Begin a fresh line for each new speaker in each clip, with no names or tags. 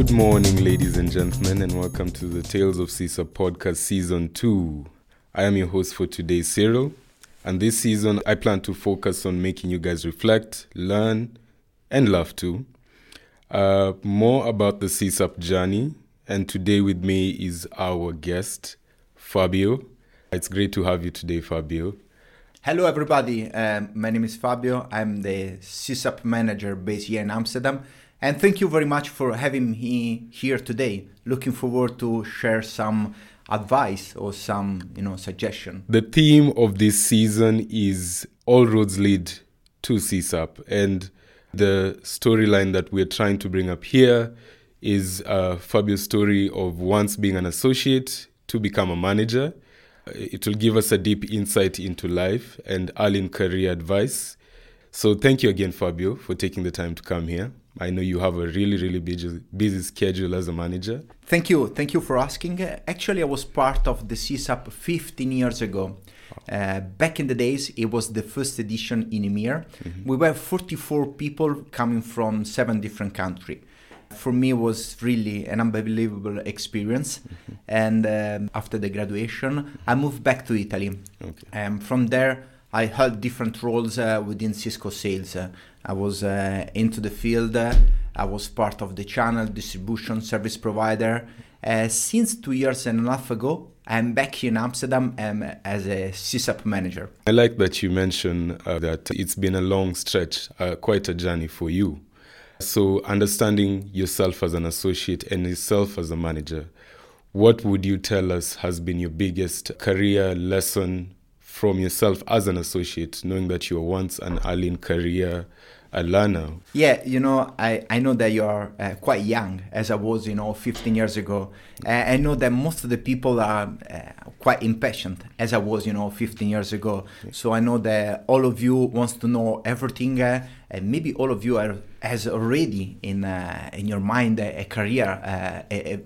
Good morning, ladies and gentlemen, and welcome to the Tales of CSAP podcast season 2. I am your host for today, Cyril, and this season I plan to focus on making you guys reflect, learn, and laugh too. Uh, more about the CSAP journey, and today with me is our guest, Fabio. It's great to have you today, Fabio.
Hello, everybody. Um, my name is Fabio. I'm the CSAP manager based here in Amsterdam. And thank you very much for having me here today. Looking forward to share some advice or some, you know, suggestion.
The theme of this season is all roads lead to CSAP, and the storyline that we're trying to bring up here is uh, Fabio's story of once being an associate to become a manager. It will give us a deep insight into life and early career advice. So thank you again, Fabio, for taking the time to come here. I know you have a really, really busy, busy schedule as a manager.
Thank you. Thank you for asking. Actually, I was part of the CSAP 15 years ago. Uh, back in the days, it was the first edition in EMEA. We were 44 people coming from seven different countries. For me, it was really an unbelievable experience. And um, after the graduation, I moved back to Italy.
Okay.
Um, from there, I held different roles uh, within Cisco sales. I was uh, into the field. I was part of the channel distribution service provider. Uh, since two years and a half ago, I'm back here in Amsterdam um, as a CSAP manager.
I like that you mentioned uh, that it's been a long stretch, uh, quite a journey for you. So, understanding yourself as an associate and yourself as a manager, what would you tell us has been your biggest career lesson from yourself as an associate, knowing that you were once an early in career uh, learner?
Yeah, you know, I, I know that you are uh, quite young, as I was, you know, 15 years ago. Uh, I know that most of the people are uh, quite impatient, as I was, you know, 15 years ago. So I know that all of you wants to know everything, uh, and maybe all of you are has already in uh, in your mind a, a career, uh, a, a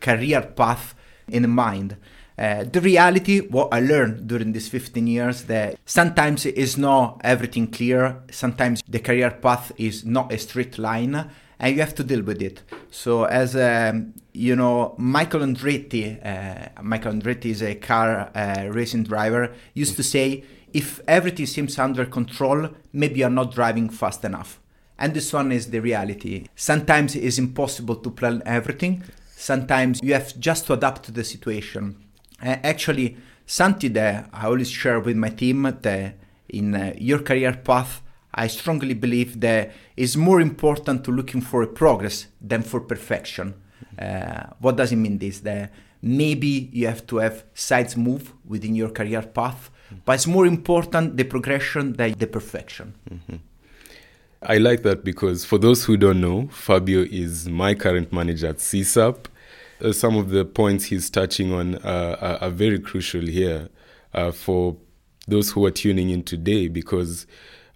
career path in mind. Uh, the reality, what I learned during these 15 years, that sometimes it is not everything clear. Sometimes the career path is not a straight line, and you have to deal with it. So, as um, you know, Michael Andretti, uh, Michael Andretti is a car uh, racing driver, used to say, "If everything seems under control, maybe you're not driving fast enough." And this one is the reality. Sometimes it is impossible to plan everything. Sometimes you have just to adapt to the situation. Uh, actually, something that I always share with my team that in uh, your career path, I strongly believe that it's more important to looking for a progress than for perfection. Uh, what does it mean? This that maybe you have to have sides move within your career path, but it's more important the progression than the perfection.
I like that because for those who don't know, Fabio is my current manager at CSAP. Uh, some of the points he's touching on uh, are, very crucial here uh, for those who are tuning in today because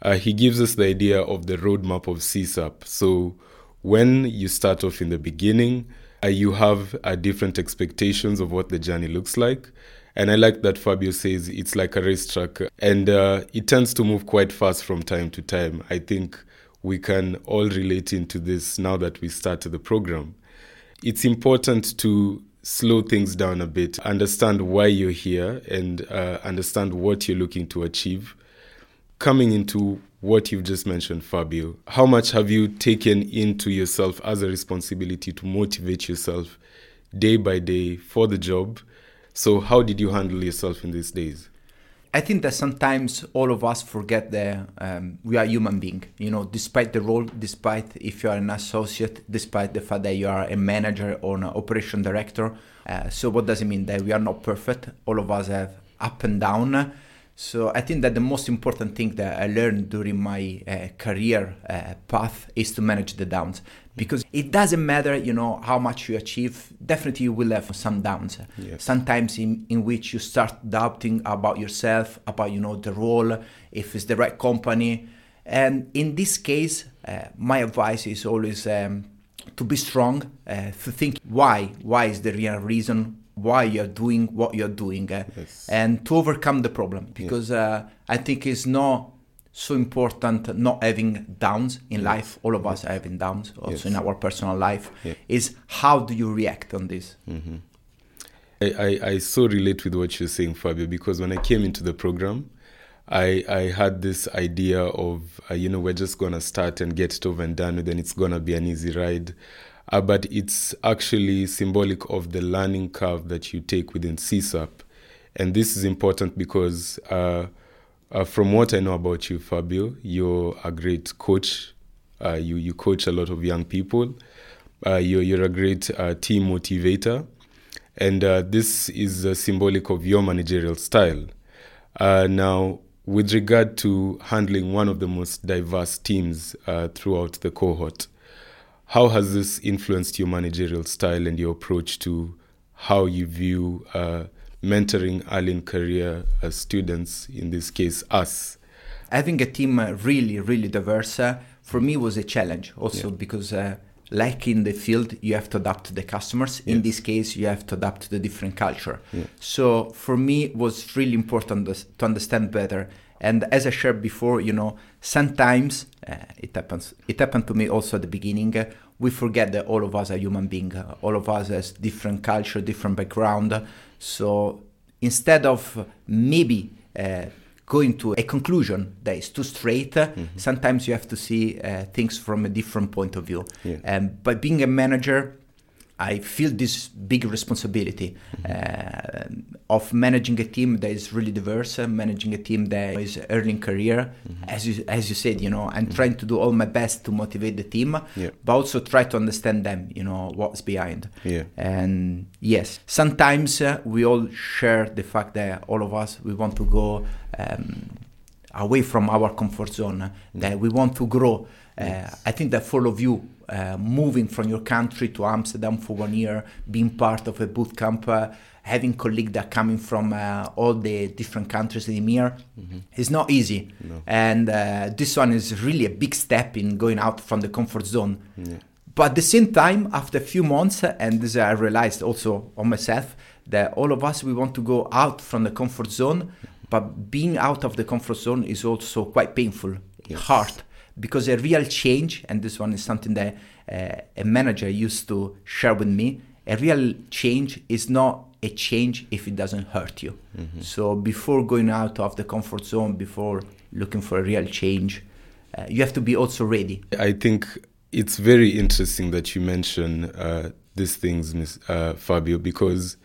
uh, he gives us the idea of the roadmap of CSAP. So when you start off in the beginning, uh, you have different expectations of what the journey looks like. And I like that Fabio says it's like a racetrack and it tends to move quite fast from time to time. I think we can all relate into this now that we started the program. It's important to slow things down a bit, understand why you're here, and uh, understand what you're looking to achieve. Coming into what you've just mentioned, Fabio, how much have you taken into yourself as a responsibility to motivate yourself day by day for the job? So, how did you handle yourself in these days?
I think that sometimes all of us forget that um, we are human being. You know, despite the role, despite if you are an associate, despite the fact that you are a manager or an operation director. Uh, so what does it mean? That we are not perfect. All of us have up and down. So I think that the most important thing that I learned during my uh, career uh, path is to manage the downs because it doesn't matter, you know, how much you achieve. Definitely, you will have some downs.
Yes.
Sometimes in, in which you start doubting about yourself, about you know the role, if it's the right company. And in this case, uh, my advice is always um, to be strong, uh, to think why, why is the real reason why you're doing what you're doing, uh,
Yes.
and to overcome the problem because uh, I think it's not so important not having downs in life. All of us are having downs also
Yes.
in our personal life.
Yeah.
Is how do you react on this?
I, I, I so relate with what you're saying, Fabio, because when I came into the program, I, I had this idea of, uh, you know, we're just going to start and get it over and done with, and it's going to be an easy ride. Uh, but it's actually symbolic of the learning curve that you take within CSAP. And this is important because, uh, uh, from what I know about you, Fabio, you're a great coach. Uh, you, you coach a lot of young people. Uh, you're, you're a great uh, team motivator. And this is symbolic of your managerial style. Now, with regard to handling one of the most diverse teams throughout the cohort, how has this influenced your managerial style and your approach to how you view uh, mentoring early in career uh, students, in this case, us?
having a team uh, really really diverse uh, for me was a challenge also because uh, like in the field you have to adapt to the customers. In this case you have to adapt to the different culture. So for me it was really important to to understand better. And as i shared before you know sometimes uh, it happens it happened to me also at the beginning uh, we forget that all of us are human beings all of us has different culture different background so instead of maybe uh, going to a conclusion that is too straight, uh, sometimes you have to see uh, things from a different point of view.
Yeah.
And by being a manager, I feel this big responsibility uh, of managing a team that is really diverse, uh, managing a team that is early in career. As you as you said, you know, I'm trying to do all my best to motivate the team,
Yeah.
but also try to understand them. You know what's behind.
Yeah.
And yes, sometimes uh, we all share the fact that all of us we want to go um, away from our comfort zone. uh, That we want to grow. Uh, I think that for all of you, uh, moving from your country to Amsterdam for one year, being part of a boot camp, having colleagues that are coming from uh, all the different countries in EMEA, is not easy. And uh, this one is really a big step in going out from the comfort zone. But at the same time, after a few months, and this I realized also on myself, that all of us we want to go out from the comfort zone, but being out of the comfort zone is also quite painful, hard, because a real change, and this one is something that uh, a manager used to share with me, a real change is not a change if it doesn't hurt you. So before going out of the comfort zone, before looking for a real change, uh, you have to be also ready.
I think it's very interesting that you mention uh, these things, Miss uh, Fabio, because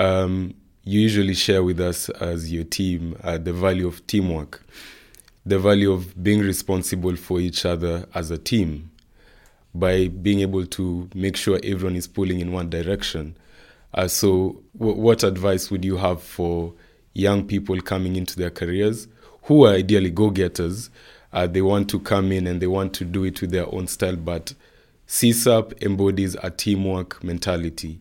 um, you usually share with us as your team uh, the value of teamwork, the value of being responsible for each other as a team by being able to make sure everyone is pulling in one direction. Uh, so, w- what advice would you have for young people coming into their careers who are ideally go getters? Uh, they want to come in and they want to do it with their own style, but CSAP embodies a teamwork mentality.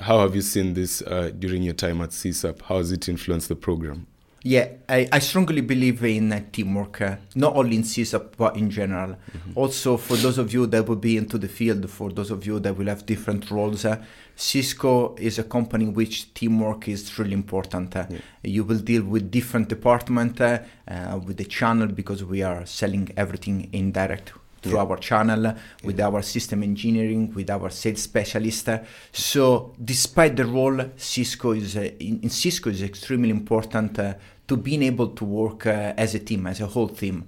How have you seen this uh, during your time at CSAP? How has it influenced the program?
Yeah, I, I strongly believe in uh, teamwork, uh, not only in CSAP, but in general. Also, for those of you that will be into the field, for those of you that will have different roles, uh, Cisco is a company in which teamwork is really important. Uh, You will deal with different department, uh, uh, with the channel, because we are selling everything in direct through
Yeah.
our channel, with our system engineering, with our sales specialist. So, despite the role, Cisco is uh, in, in Cisco is extremely important uh, to being able to work uh, as a team, as a whole team.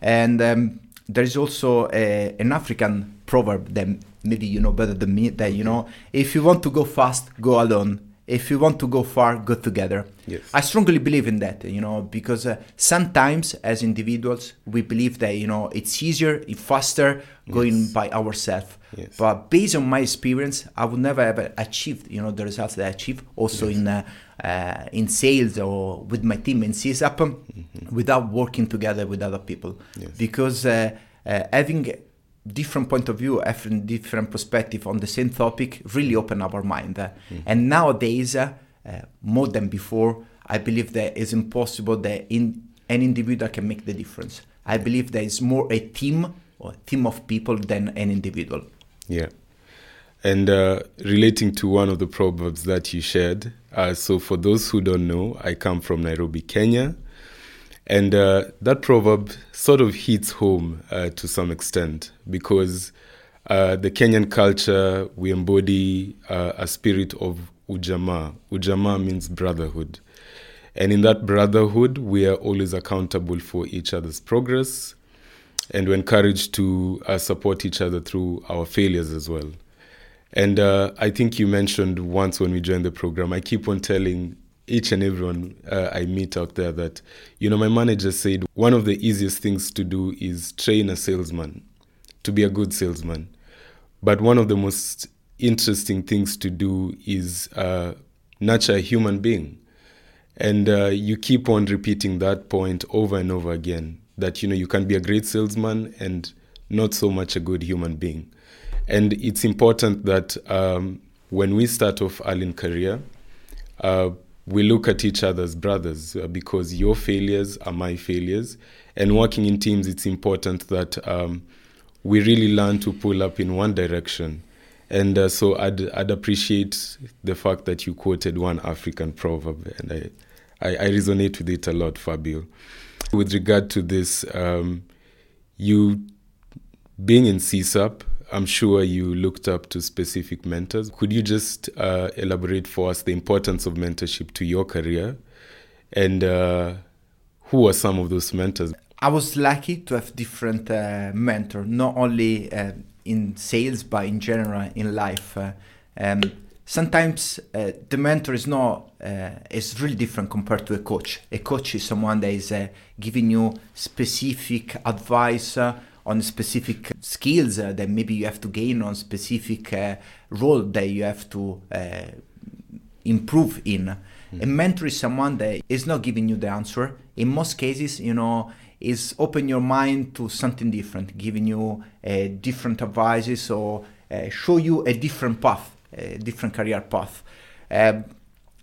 And um, there is also a, an African proverb that maybe you know better than me. That you know, if you want to go fast, go alone. If you want to go far, go together.
Yes.
I strongly believe in that, you know, because uh, sometimes as individuals we believe that you know it's easier, it's faster going by ourselves.
Yes.
But based on my experience, I would never have achieved, you know, the results that I achieved also in uh, uh, in sales or with my team in CSAP without working together with other people.
Yes.
Because uh, uh, having different point of view, having different perspective on the same topic really open our mind. Uh, And nowadays, uh, more than before, I believe that it's impossible that in an individual can make the difference. I believe there is more a team or a team of people than an individual.
Yeah. And uh, relating to one of the proverbs that you shared, uh, so for those who don't know, I come from Nairobi, Kenya. And uh, that proverb sort of hits home uh, to some extent because uh, the Kenyan culture, we embody uh, a spirit of ujamaa. Ujamaa means brotherhood. And in that brotherhood, we are always accountable for each other's progress and we're encouraged to uh, support each other through our failures as well. And uh, I think you mentioned once when we joined the program, I keep on telling each and everyone uh, I meet out there that, you know, my manager said one of the easiest things to do is train a salesman to be a good salesman. But one of the most interesting things to do is uh, nurture a human being. And uh, you keep on repeating that point over and over again that, you know, you can be a great salesman and not so much a good human being. And it's important that um, when we start off early in career, uh, we look at each other as brothers uh, because your failures are my failures. And working in teams, it's important that um, we really learn to pull up in one direction. And uh, so I'd, I'd appreciate the fact that you quoted one African proverb, and I, I, I resonate with it a lot, Fabio. With regard to this, um, you being in CSAP, I'm sure you looked up to specific mentors. Could you just uh, elaborate for us the importance of mentorship to your career and uh, who are some of those mentors?
I was lucky to have different uh, mentors, not only uh, in sales, but in general in life. Uh, um, sometimes uh, the mentor is not is really different compared to a coach. A coach is someone that is giving you specific advice on specific skills uh, that maybe you have to gain on specific uh, role that you have to uh, improve in. Mm-hmm. A mentor is someone that is not giving you the answer. In most cases, you know, is open your mind to something different, giving you uh, different advices or uh, show you a different path, a different career path. Um,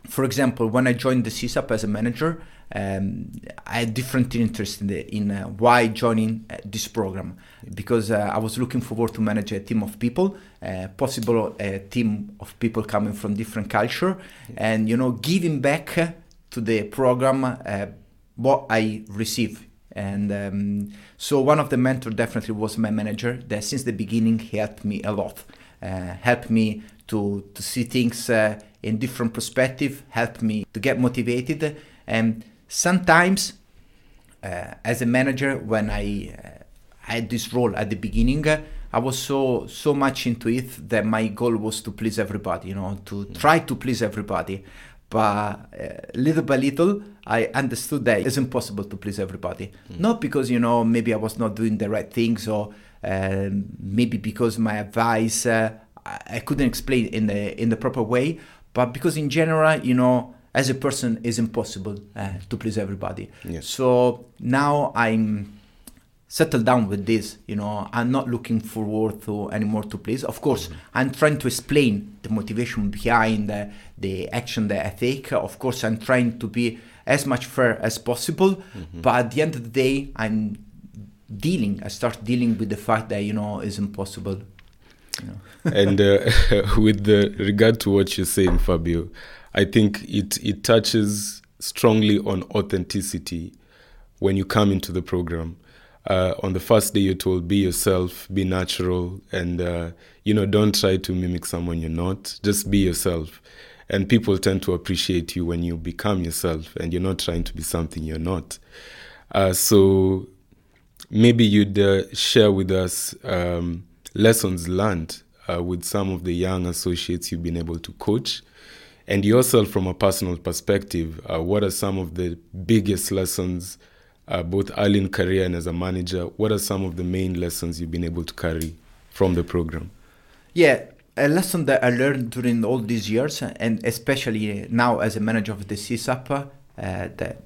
for example, when I joined the CSAP as a manager, um, I had different interest in, the, in uh, why joining uh, this program because uh, I was looking forward to manage a team of people, uh, possible a team of people coming from different culture, and you know giving back to the program uh, what I receive. And um, so one of the mentors definitely was my manager. That since the beginning he helped me a lot, uh, helped me to to see things in different perspective, helped me to get motivated and sometimes uh, as a manager when i uh, had this role at the beginning uh, i was so so much into it that my goal was to please everybody you know to mm. try to please everybody but uh, little by little i understood that it's impossible to please everybody mm. not because you know maybe i was not doing the right things or um, maybe because my advice uh, I couldn't explain in the in the proper way but because in general you know as a person is impossible uh, to please everybody. Yes. So now I'm settled down with this. You know, I'm not looking forward to anymore to please. Of course, mm-hmm. I'm trying to explain the motivation behind the, the action that I take. Of course, I'm trying to be as much fair as possible. Mm-hmm. But at the end of the day, I'm dealing. I start dealing with the fact that you know is impossible.
You know? and uh, with the regard to what you're saying, Fabio, I think it it touches strongly on authenticity when you come into the program. Uh, on the first day, you're told be yourself, be natural, and uh, you know don't try to mimic someone you're not. Just be yourself, and people tend to appreciate you when you become yourself, and you're not trying to be something you're not. Uh, so maybe you'd uh, share with us um, lessons learned uh, with some of the young associates you've been able to coach and yourself, from a personal perspective, uh, what are some of the biggest lessons, uh, both early in career and as a manager? What are some of the main lessons you've been able to carry from the program?
Yeah, a lesson that I learned during all these years, and especially now as a manager of the CSAP, uh, that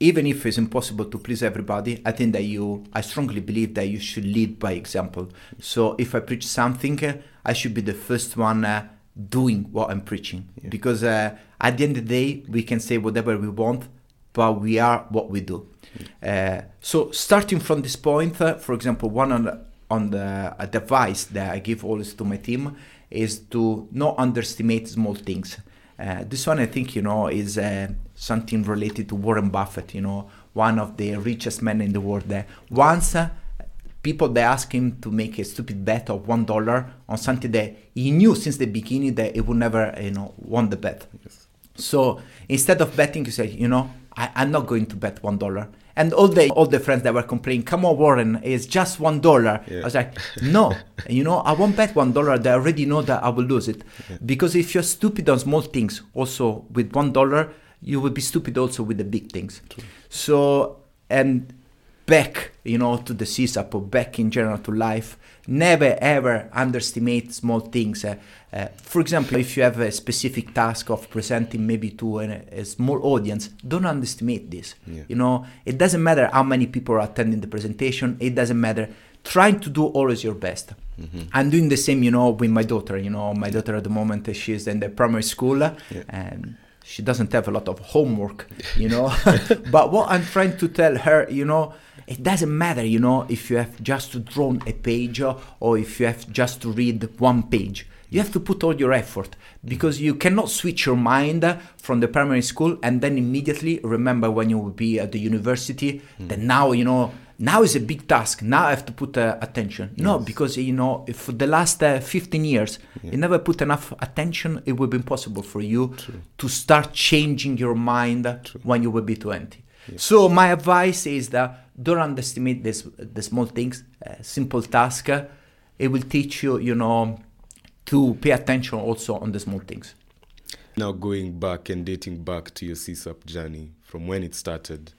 even if it's impossible to please everybody, I think that you, I strongly believe that you should lead by example. So if I preach something, I should be the first one uh, doing what I'm preaching. Yeah. Because uh, at the end of the day, we can say whatever we want, but we are what we do. Yeah. Uh, so starting from this point, uh, for example, one on the, on the advice that I give always to my team is to not underestimate small things. Uh, this one, I think, you know, is uh, something related to Warren Buffett. You know, one of the richest men in the world there. Once, uh, people they asked him to make a stupid bet of one dollar on something that he knew since the beginning that he would never, you know, won the bet. Yes. So instead of betting, he said, you know, I, am not going to bet one dollar. And all the all the friends that were complaining, come on, Warren, it's just one dollar. Yeah. I was like, no, you know, I won't bet one dollar. They already know that I will lose it, yeah. because if you're stupid on small things, also with one dollar, you will be stupid also with the big things. True. So and back, you know, to the CSAP or back in general to life. Never ever underestimate small things. Uh, uh, for example, if you have a specific task of presenting maybe to a, a small audience, don't underestimate this. Yeah. You know, it doesn't matter how many people are attending the presentation. It doesn't matter. Trying to do always your best. Mm-hmm. I'm doing the same, you know, with my daughter. You know, my daughter at the moment she's in the primary school, yeah. and she doesn't have a lot of homework. You know, but what I'm trying to tell her, you know it doesn't matter, you know, if you have just to draw a page or if you have just to read one page. You have to put all your effort because you cannot switch your mind from the primary school and then immediately remember when you will be at the university mm. that now, you know, now is a big task. Now I have to put uh, attention. Yes. No, because you know, if for the last uh, 15 years, yeah. you never put enough attention. It will be impossible for you True. to start changing your mind True. when you will be 20. Yeah. So my advice is that don't underestimate this the small things uh, simple task. Uh, it will teach you you know to pay attention also on the small things.
Now going back and dating back to your csap journey from when it started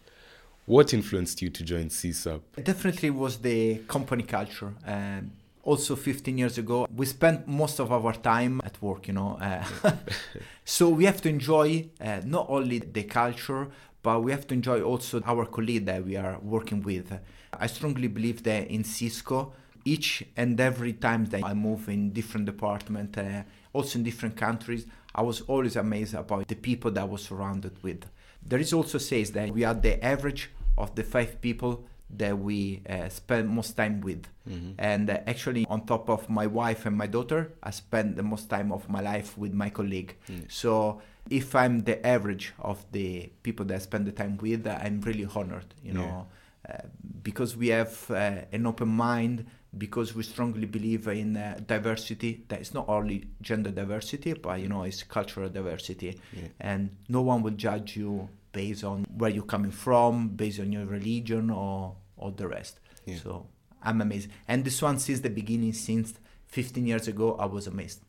what influenced you to join csap
definitely was the company culture. And also 15 years ago we spent most of our time at work you know uh, so we have to enjoy uh, not only the culture but we have to enjoy also our colleague that we are working with. I strongly believe that in Cisco, each and every time that I move in different department, uh, also in different countries, I was always amazed about the people that I was surrounded with. There is also says that we are the average of the five people that we uh, spend most time with. Mm-hmm. And uh, actually, on top of my wife and my daughter, I spend the most time of my life with my colleague. Mm. So if I'm the average of the people that I spend the time with, I'm really honored, you know, yeah. uh, because we have uh, an open mind, because we strongly believe in uh, diversity. That is not only gender diversity, but you know, it's cultural diversity, yeah. and no one will judge you based on where you're coming from, based on your religion or or the rest. Yeah. So I'm amazed, and this one since the beginning, since 15 years ago, I was amazed.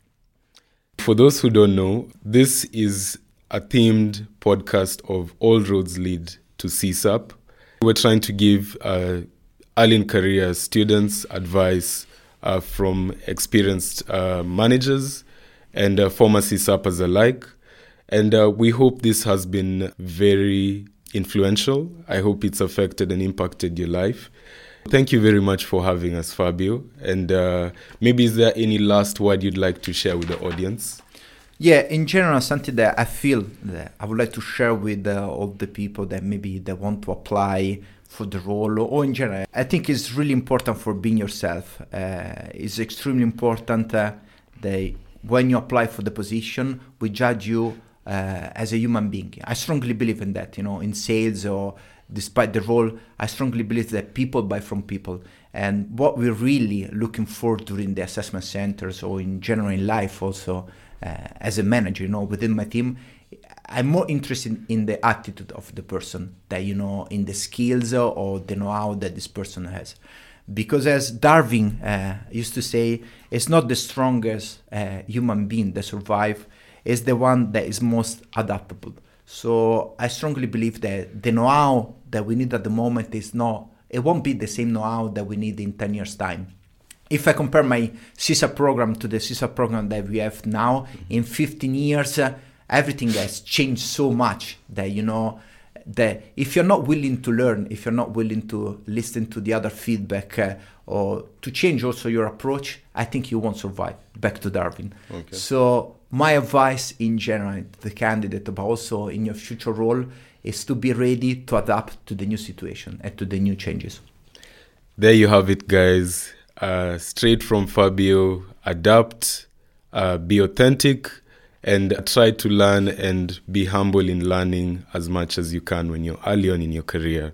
For those who don't know, this is a themed podcast of All Roads Lead to CSAP. We're trying to give uh, early in career students advice uh, from experienced uh, managers and uh, former CSAPers alike. And uh, we hope this has been very influential. I hope it's affected and impacted your life. Thank you very much for having us, Fabio. And uh, maybe is there any last word you'd like to share with the audience?
Yeah, in general, something that I feel that I would like to share with uh, all the people that maybe they want to apply for the role or in general. I think it's really important for being yourself. Uh, it's extremely important uh, that when you apply for the position, we judge you uh, as a human being. I strongly believe in that. You know, in sales or despite the role, I strongly believe that people buy from people. And what we're really looking for during the assessment centers or in general in life also uh, as a manager, you know, within my team, I'm more interested in the attitude of the person that, you know, in the skills or the know-how that this person has. Because as Darwin uh, used to say, it's not the strongest uh, human being that survive, it's the one that is most adaptable. So I strongly believe that the know-how that we need at the moment is not it won't be the same know-how that we need in 10 years time. If I compare my CSAP program to the CSAP program that we have now, in 15 years, uh, everything has changed so much that, you know, that if you're not willing to learn, if you're not willing to listen to the other feedback uh, or to change also your approach, I think you won't survive. Back to Darwin. Okay. So my advice in general to the candidate, but also in your future role, is to be ready to adapt to the new situation and to the new changes.
There you have it, guys. Uh, straight from Fabio, adapt, uh, be authentic, and try to learn and be humble in learning as much as you can when you're early on in your career.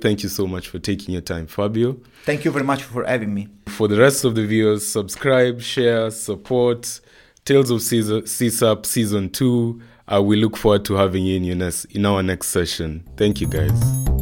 Thank you so much for taking your time, Fabio.
Thank you very much for having me.
For the rest of the viewers, subscribe, share, support. Tales of CSAP Season 2. Uh, we look forward to having you in, in our next session. Thank you, guys.